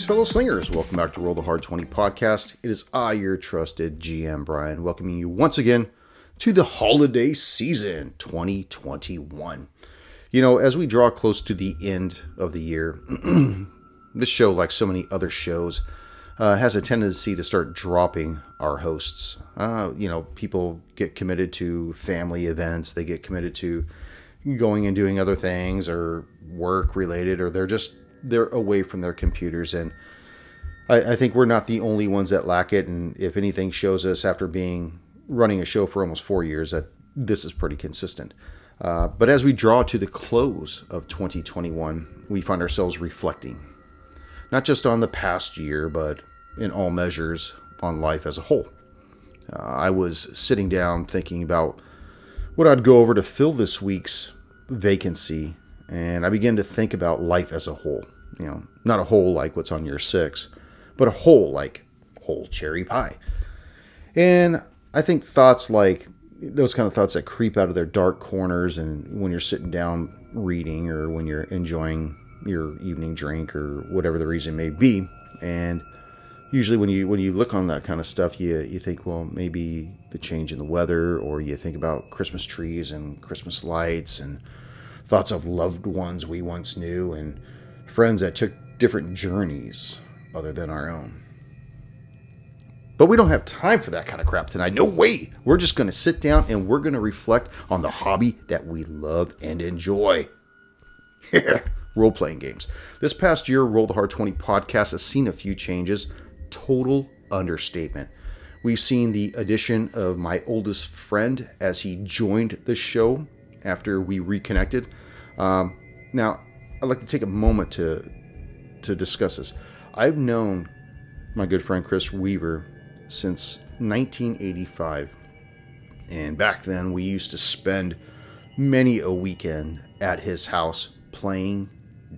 Greetings, fellow slingers. Welcome back to Roll the Hard 20 podcast. It is I, your trusted GM Brian, welcoming you once again to the holiday season 2021. You know, as we draw close to the end of the year, this show, like so many other shows, uh, has a tendency to start dropping our hosts. Uh, you know, people get committed to family events, they get committed to going and doing other things or work related, or they're just they're away from their computers. And I, I think we're not the only ones that lack it. And if anything shows us after being running a show for almost four years that this is pretty consistent. Uh, but as we draw to the close of 2021, we find ourselves reflecting, not just on the past year, but in all measures on life as a whole. Uh, I was sitting down thinking about what I'd go over to fill this week's vacancy, and I began to think about life as a whole. You know, not a whole like what's on year six, but a whole like whole cherry pie. And I think thoughts like those kind of thoughts that creep out of their dark corners, and when you're sitting down reading, or when you're enjoying your evening drink, or whatever the reason may be, and usually when you when you look on that kind of stuff you you think well maybe the change in the weather or you think about christmas trees and christmas lights and thoughts of loved ones we once knew and friends that took different journeys other than our own. But we don't have time for that kind of crap tonight. No way. We're just going to sit down and we're going to reflect on the hobby that we love and enjoy. Role playing games. This past year, Roll the Hard 20 podcast has seen a few changes. Total understatement. We've seen the addition of my oldest friend as he joined the show after we reconnected. Um, now, I'd like to take a moment to to discuss this. I've known my good friend Chris Weaver since 1985, and back then we used to spend many a weekend at his house playing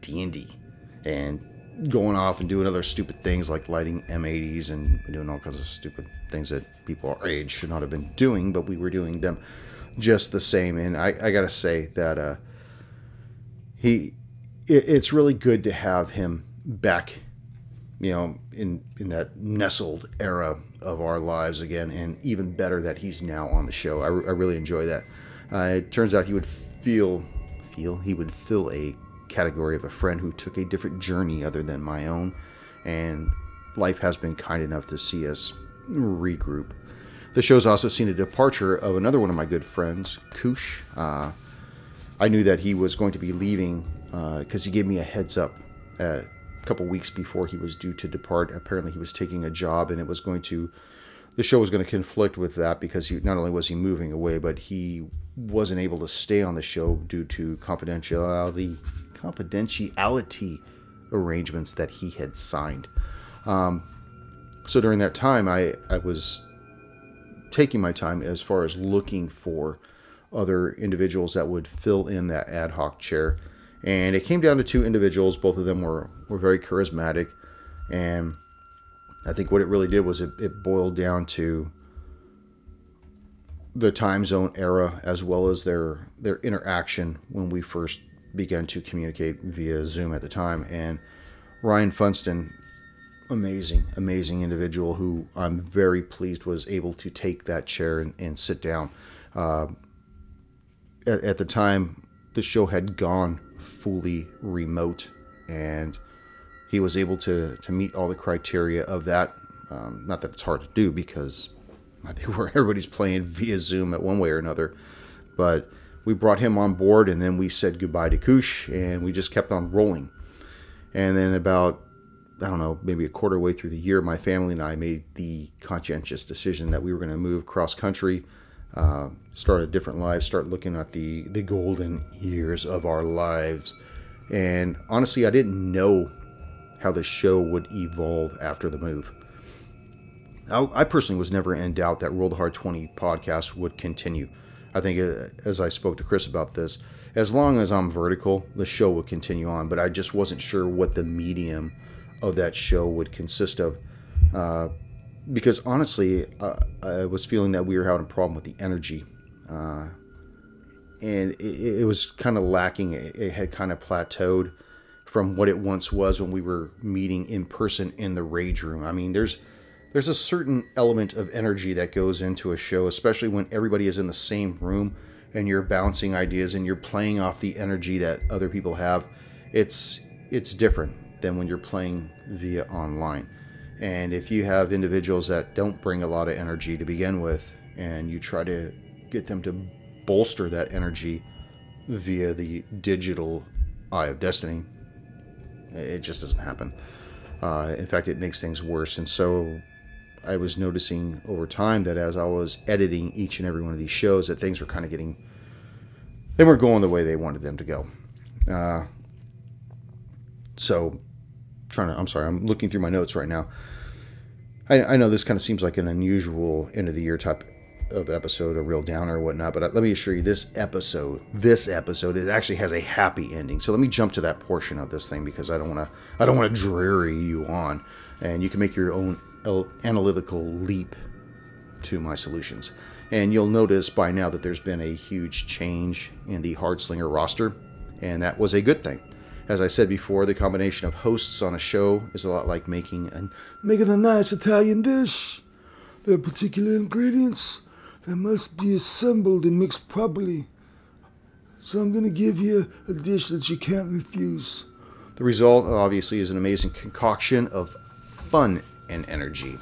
D&D and going off and doing other stupid things like lighting M80s and doing all kinds of stupid things that people our age should not have been doing, but we were doing them just the same. And I, I gotta say that uh, he, it, it's really good to have him back, you know, in in that nestled era of our lives again, and even better that he's now on the show. I, I really enjoy that. Uh, it turns out he would feel feel he would fill a category of a friend who took a different journey other than my own, and life has been kind enough to see us regroup. The show's also seen a departure of another one of my good friends, Koosh. Uh, I knew that he was going to be leaving because uh, he gave me a heads up a couple weeks before he was due to depart. Apparently, he was taking a job and it was going to, the show was going to conflict with that because he not only was he moving away, but he wasn't able to stay on the show due to confidentiality confidentiality arrangements that he had signed. Um, so during that time, I, I was taking my time as far as looking for other individuals that would fill in that ad hoc chair. And it came down to two individuals. Both of them were, were very charismatic. And I think what it really did was it, it boiled down to the time zone era as well as their their interaction when we first began to communicate via Zoom at the time. And Ryan Funston, amazing, amazing individual who I'm very pleased was able to take that chair and, and sit down. Uh, at, at the time, the show had gone fully remote, and he was able to to meet all the criteria of that. Um, not that it's hard to do because I think where everybody's playing via Zoom at one way or another, but we brought him on board, and then we said goodbye to Koosh, and we just kept on rolling. And then about I don't know, maybe a quarter way through the year, my family and I made the conscientious decision that we were going to move cross country, uh, start a different life, start looking at the the golden years of our lives. And honestly, I didn't know how the show would evolve after the move. I, I personally was never in doubt that the Hard 20 podcast would continue. I think uh, as I spoke to Chris about this, as long as I'm vertical, the show would continue on. But I just wasn't sure what the medium of that show would consist of. Uh, because honestly, uh, I was feeling that we were having a problem with the energy. Uh, and it, it, was kind of lacking. It, it had kind of plateaued from what it once was when we were meeting in person in the rage room. I mean, there's there's a certain element of energy that goes into a show, especially when everybody is in the same room and you're bouncing ideas and you're playing off the energy that other people have. It's it's different than when you're playing via online. And if you have individuals that don't bring a lot of energy to begin with, and you try to get them to bolster that energy via the digital eye of destiny, it just doesn't happen. Uh, in fact, it makes things worse. And so I was noticing over time that as I was editing each and every one of these shows, that things were kind of getting, they weren't going the way they wanted them to go. Uh, so, trying to, I'm sorry, I'm looking through my notes right now. I, I know this kind of seems like an unusual end of the year type of episode, a real downer or whatnot, but uh, let me assure you, this episode, this episode, it actually has a happy ending. So let me jump to that portion of this thing because I don't want to, I don't want to dreary you on, and you can make your own analytical leap to my solutions. And you'll notice by now that there's been a huge change in the Hardslinger roster, and that was a good thing. As I said before, the combination of hosts on a show is a lot like making a making a nice Italian dish. There are particular ingredients that must be assembled and mixed properly. So I'm going to give you a dish that you can't refuse. The result, obviously, is an amazing concoction of fun and energy.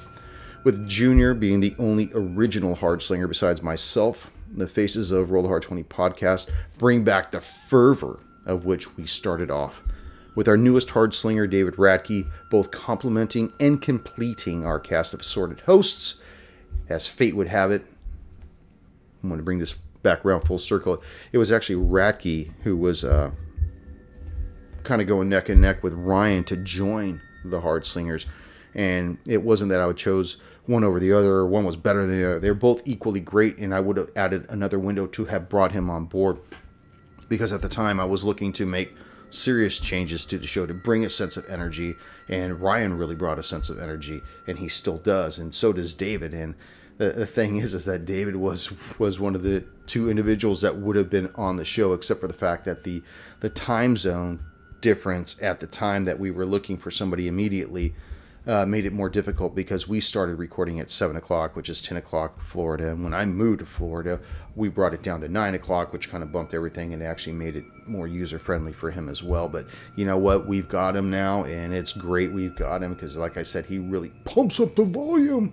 With Junior being the only original hard slinger besides myself, the faces of Roll the Hard 20 podcast bring back the fervor of which we started off. With our newest hard slinger, David Ratke, both complementing and completing our cast of assorted hosts. As fate would have it, I'm going to bring this back around full circle. It was actually Ratke who was uh, kind of going neck and neck with Ryan to join the Hard Slingers. And it wasn't that I chose one over the other one was better than the other. They're both equally great, and I would have added another window to have brought him on board because at the time I was looking to make serious changes to the show to bring a sense of energy. And Ryan really brought a sense of energy, and he still does, and so does David. And the, the thing is, is that David was was one of the two individuals that would have been on the show, except for the fact that the the time zone difference at the time that we were looking for somebody immediately uh, made it more difficult because we started recording at 7 o'clock, which is 10 o'clock Florida. And when I moved to Florida, we brought it down to 9 o'clock, which kind of bumped everything and actually made it more user friendly for him as well. But you know what? We've got him now, and it's great we've got him because, like I said, he really pumps up the volume.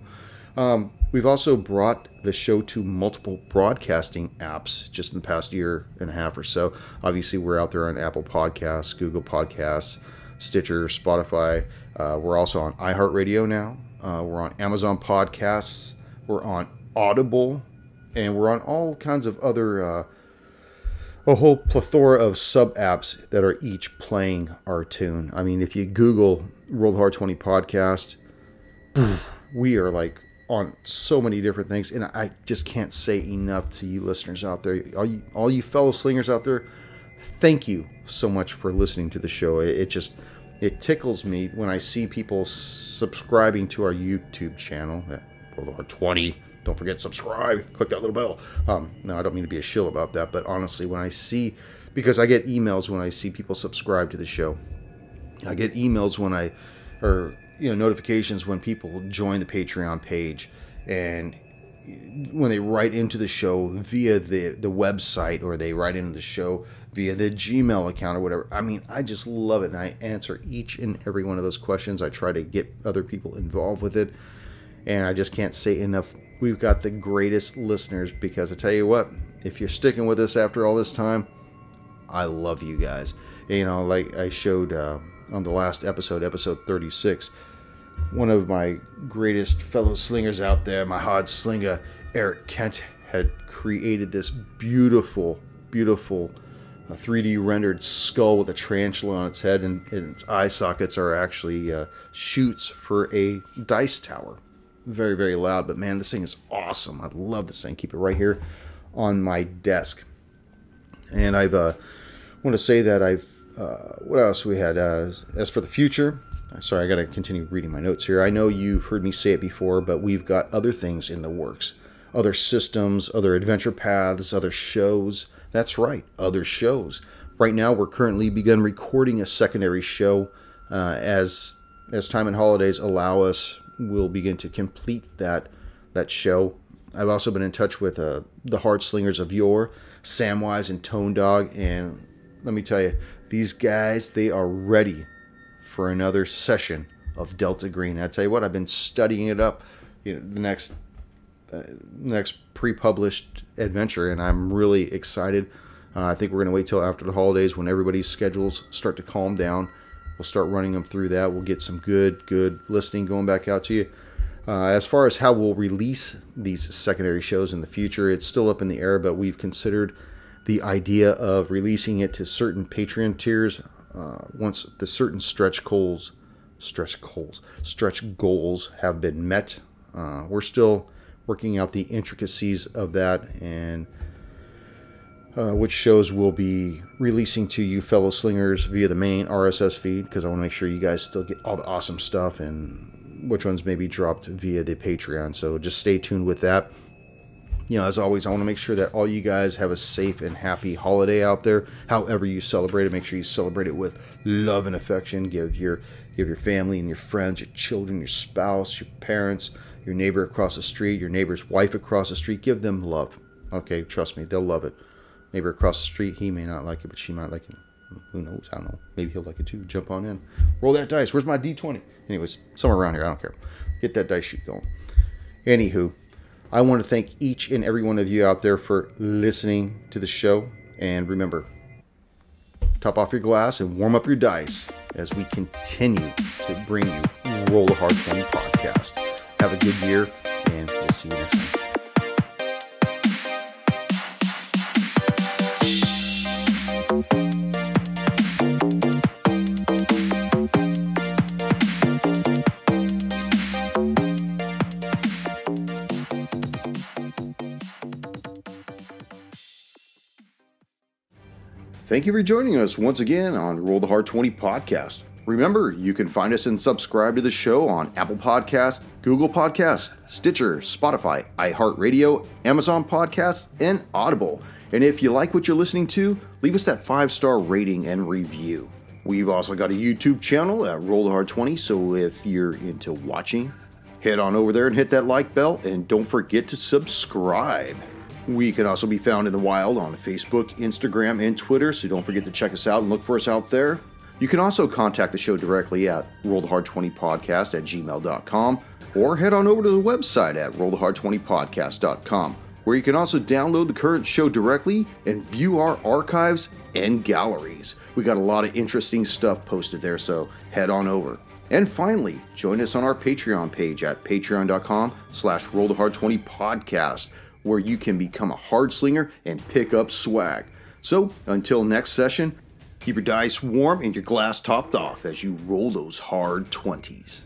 Um, we've also brought the show to multiple broadcasting apps just in the past year and a half or so. Obviously, we're out there on Apple Podcasts, Google Podcasts, Stitcher, Spotify. Uh, we're also on iHeartRadio now. Uh, we're on Amazon Podcasts. We're on Audible, and we're on all kinds of other uh, a whole plethora of sub apps that are each playing our tune. I mean, if you Google World Hard 20 podcast, we are like on so many different things, and I just can't say enough to you listeners out there, all you, all you fellow slingers out there. Thank you so much for listening to the show. It, it just it tickles me when I see people subscribing to our YouTube channel World 20. Don't forget subscribe. Click that little bell. Um, no, I don't mean to be a shill about that, but honestly, when I see because I get emails when I see people subscribe to the show. I get emails when I or you know notifications when people join the Patreon page and when they write into the show via the the website or they write into the show via the Gmail account or whatever. I mean, I just love it and I answer each and every one of those questions. I try to get other people involved with it. And I just can't say enough. We've got the greatest listeners because I tell you what, if you're sticking with us after all this time, I love you guys. You know, like I showed uh, on the last episode, episode 36, one of my greatest fellow slingers out there, my hard slinger, Eric Kent, had created this beautiful, beautiful uh, 3D rendered skull with a tarantula on its head, and, and its eye sockets are actually uh, chutes for a dice tower. Very, very loud, but man, this thing is awesome. I love this thing. Keep it right here on my desk. And I've uh, want to say that I've uh, what else we had uh, as for the future Sorry, I got to continue reading my notes here. I know you've heard me say it before, but we've got other things in the works other systems, other adventure paths, other shows. That's right, other shows. Right now, we're currently begun recording a secondary show. Uh, as as time and holidays allow us, we'll begin to complete that that show. I've also been in touch with uh, the hard slingers of yore, Samwise and Tone Dog, and let me tell you, these guys they are ready for another session of Delta Green. I tell you what, I've been studying it up. You know, the next uh, next pre-published adventure, and I'm really excited. Uh, I think we're going to wait till after the holidays when everybody's schedules start to calm down. We'll start running them through that. We'll get some good, good listening going back out to you. Uh, as far as how we'll release these secondary shows in the future, it's still up in the air, but we've considered the idea of releasing it to certain Patreon tiers uh, once the certain stretch goals, stretch goals, stretch goals have been met. Uh, we're still working out the intricacies of that and uh, which shows we'll be releasing to you fellow slingers via the main RSS feed because I want to make sure you guys still get all the awesome stuff and which ones may be dropped via the Patreon. So just stay tuned with that. You know, as always, I want to make sure that all you guys have a safe and happy holiday out there. However you celebrate it, make sure you celebrate it with love and affection. Give your give your family and your friends, your children, your spouse, your parents, your neighbor across the street, your neighbor's wife across the street. Give them love. Okay, trust me, they'll love it. Neighbor across the street, he may not like it, but she might like it. Who knows? I don't know. Maybe he'll like it too. Jump on in. Roll that dice. Where's my D20? Anyways, somewhere around here. I don't care. Get that dice sheet going. Anywho, I want to thank each and every one of you out there for listening to the show. And remember, top off your glass and warm up your dice as we continue to bring you Roll the Hard 20 podcast. Have a good year, and we'll see you next time. Thank you for joining us once again on Roll the Hard 20 podcast. Remember, you can find us and subscribe to the show on Apple Podcast, Google Podcast, Stitcher, Spotify, iHeartRadio, Amazon Podcasts, and Audible. And if you like what you're listening to, leave us that five star rating and review. We've also got a YouTube channel at Roll the Hard 20, so if you're into watching, head on over there and hit that like bell, and don't forget to subscribe. We can also be found in the wild on Facebook, Instagram, and Twitter, so don't forget to check us out and look for us out there. You can also contact the show directly at rollthehard20podcast at gmail.com or head on over to the website at rollthehard20podcast.com, where you can also download the current show directly and view our archives and galleries. We got a lot of interesting stuff posted there, so head on over. And finally, join us on our Patreon page at patreon.com slash rollthehard20podcast where you can become a hard slinger and pick up swag. So, until next session, keep your dice warm and your glass topped off as you roll those hard 20s.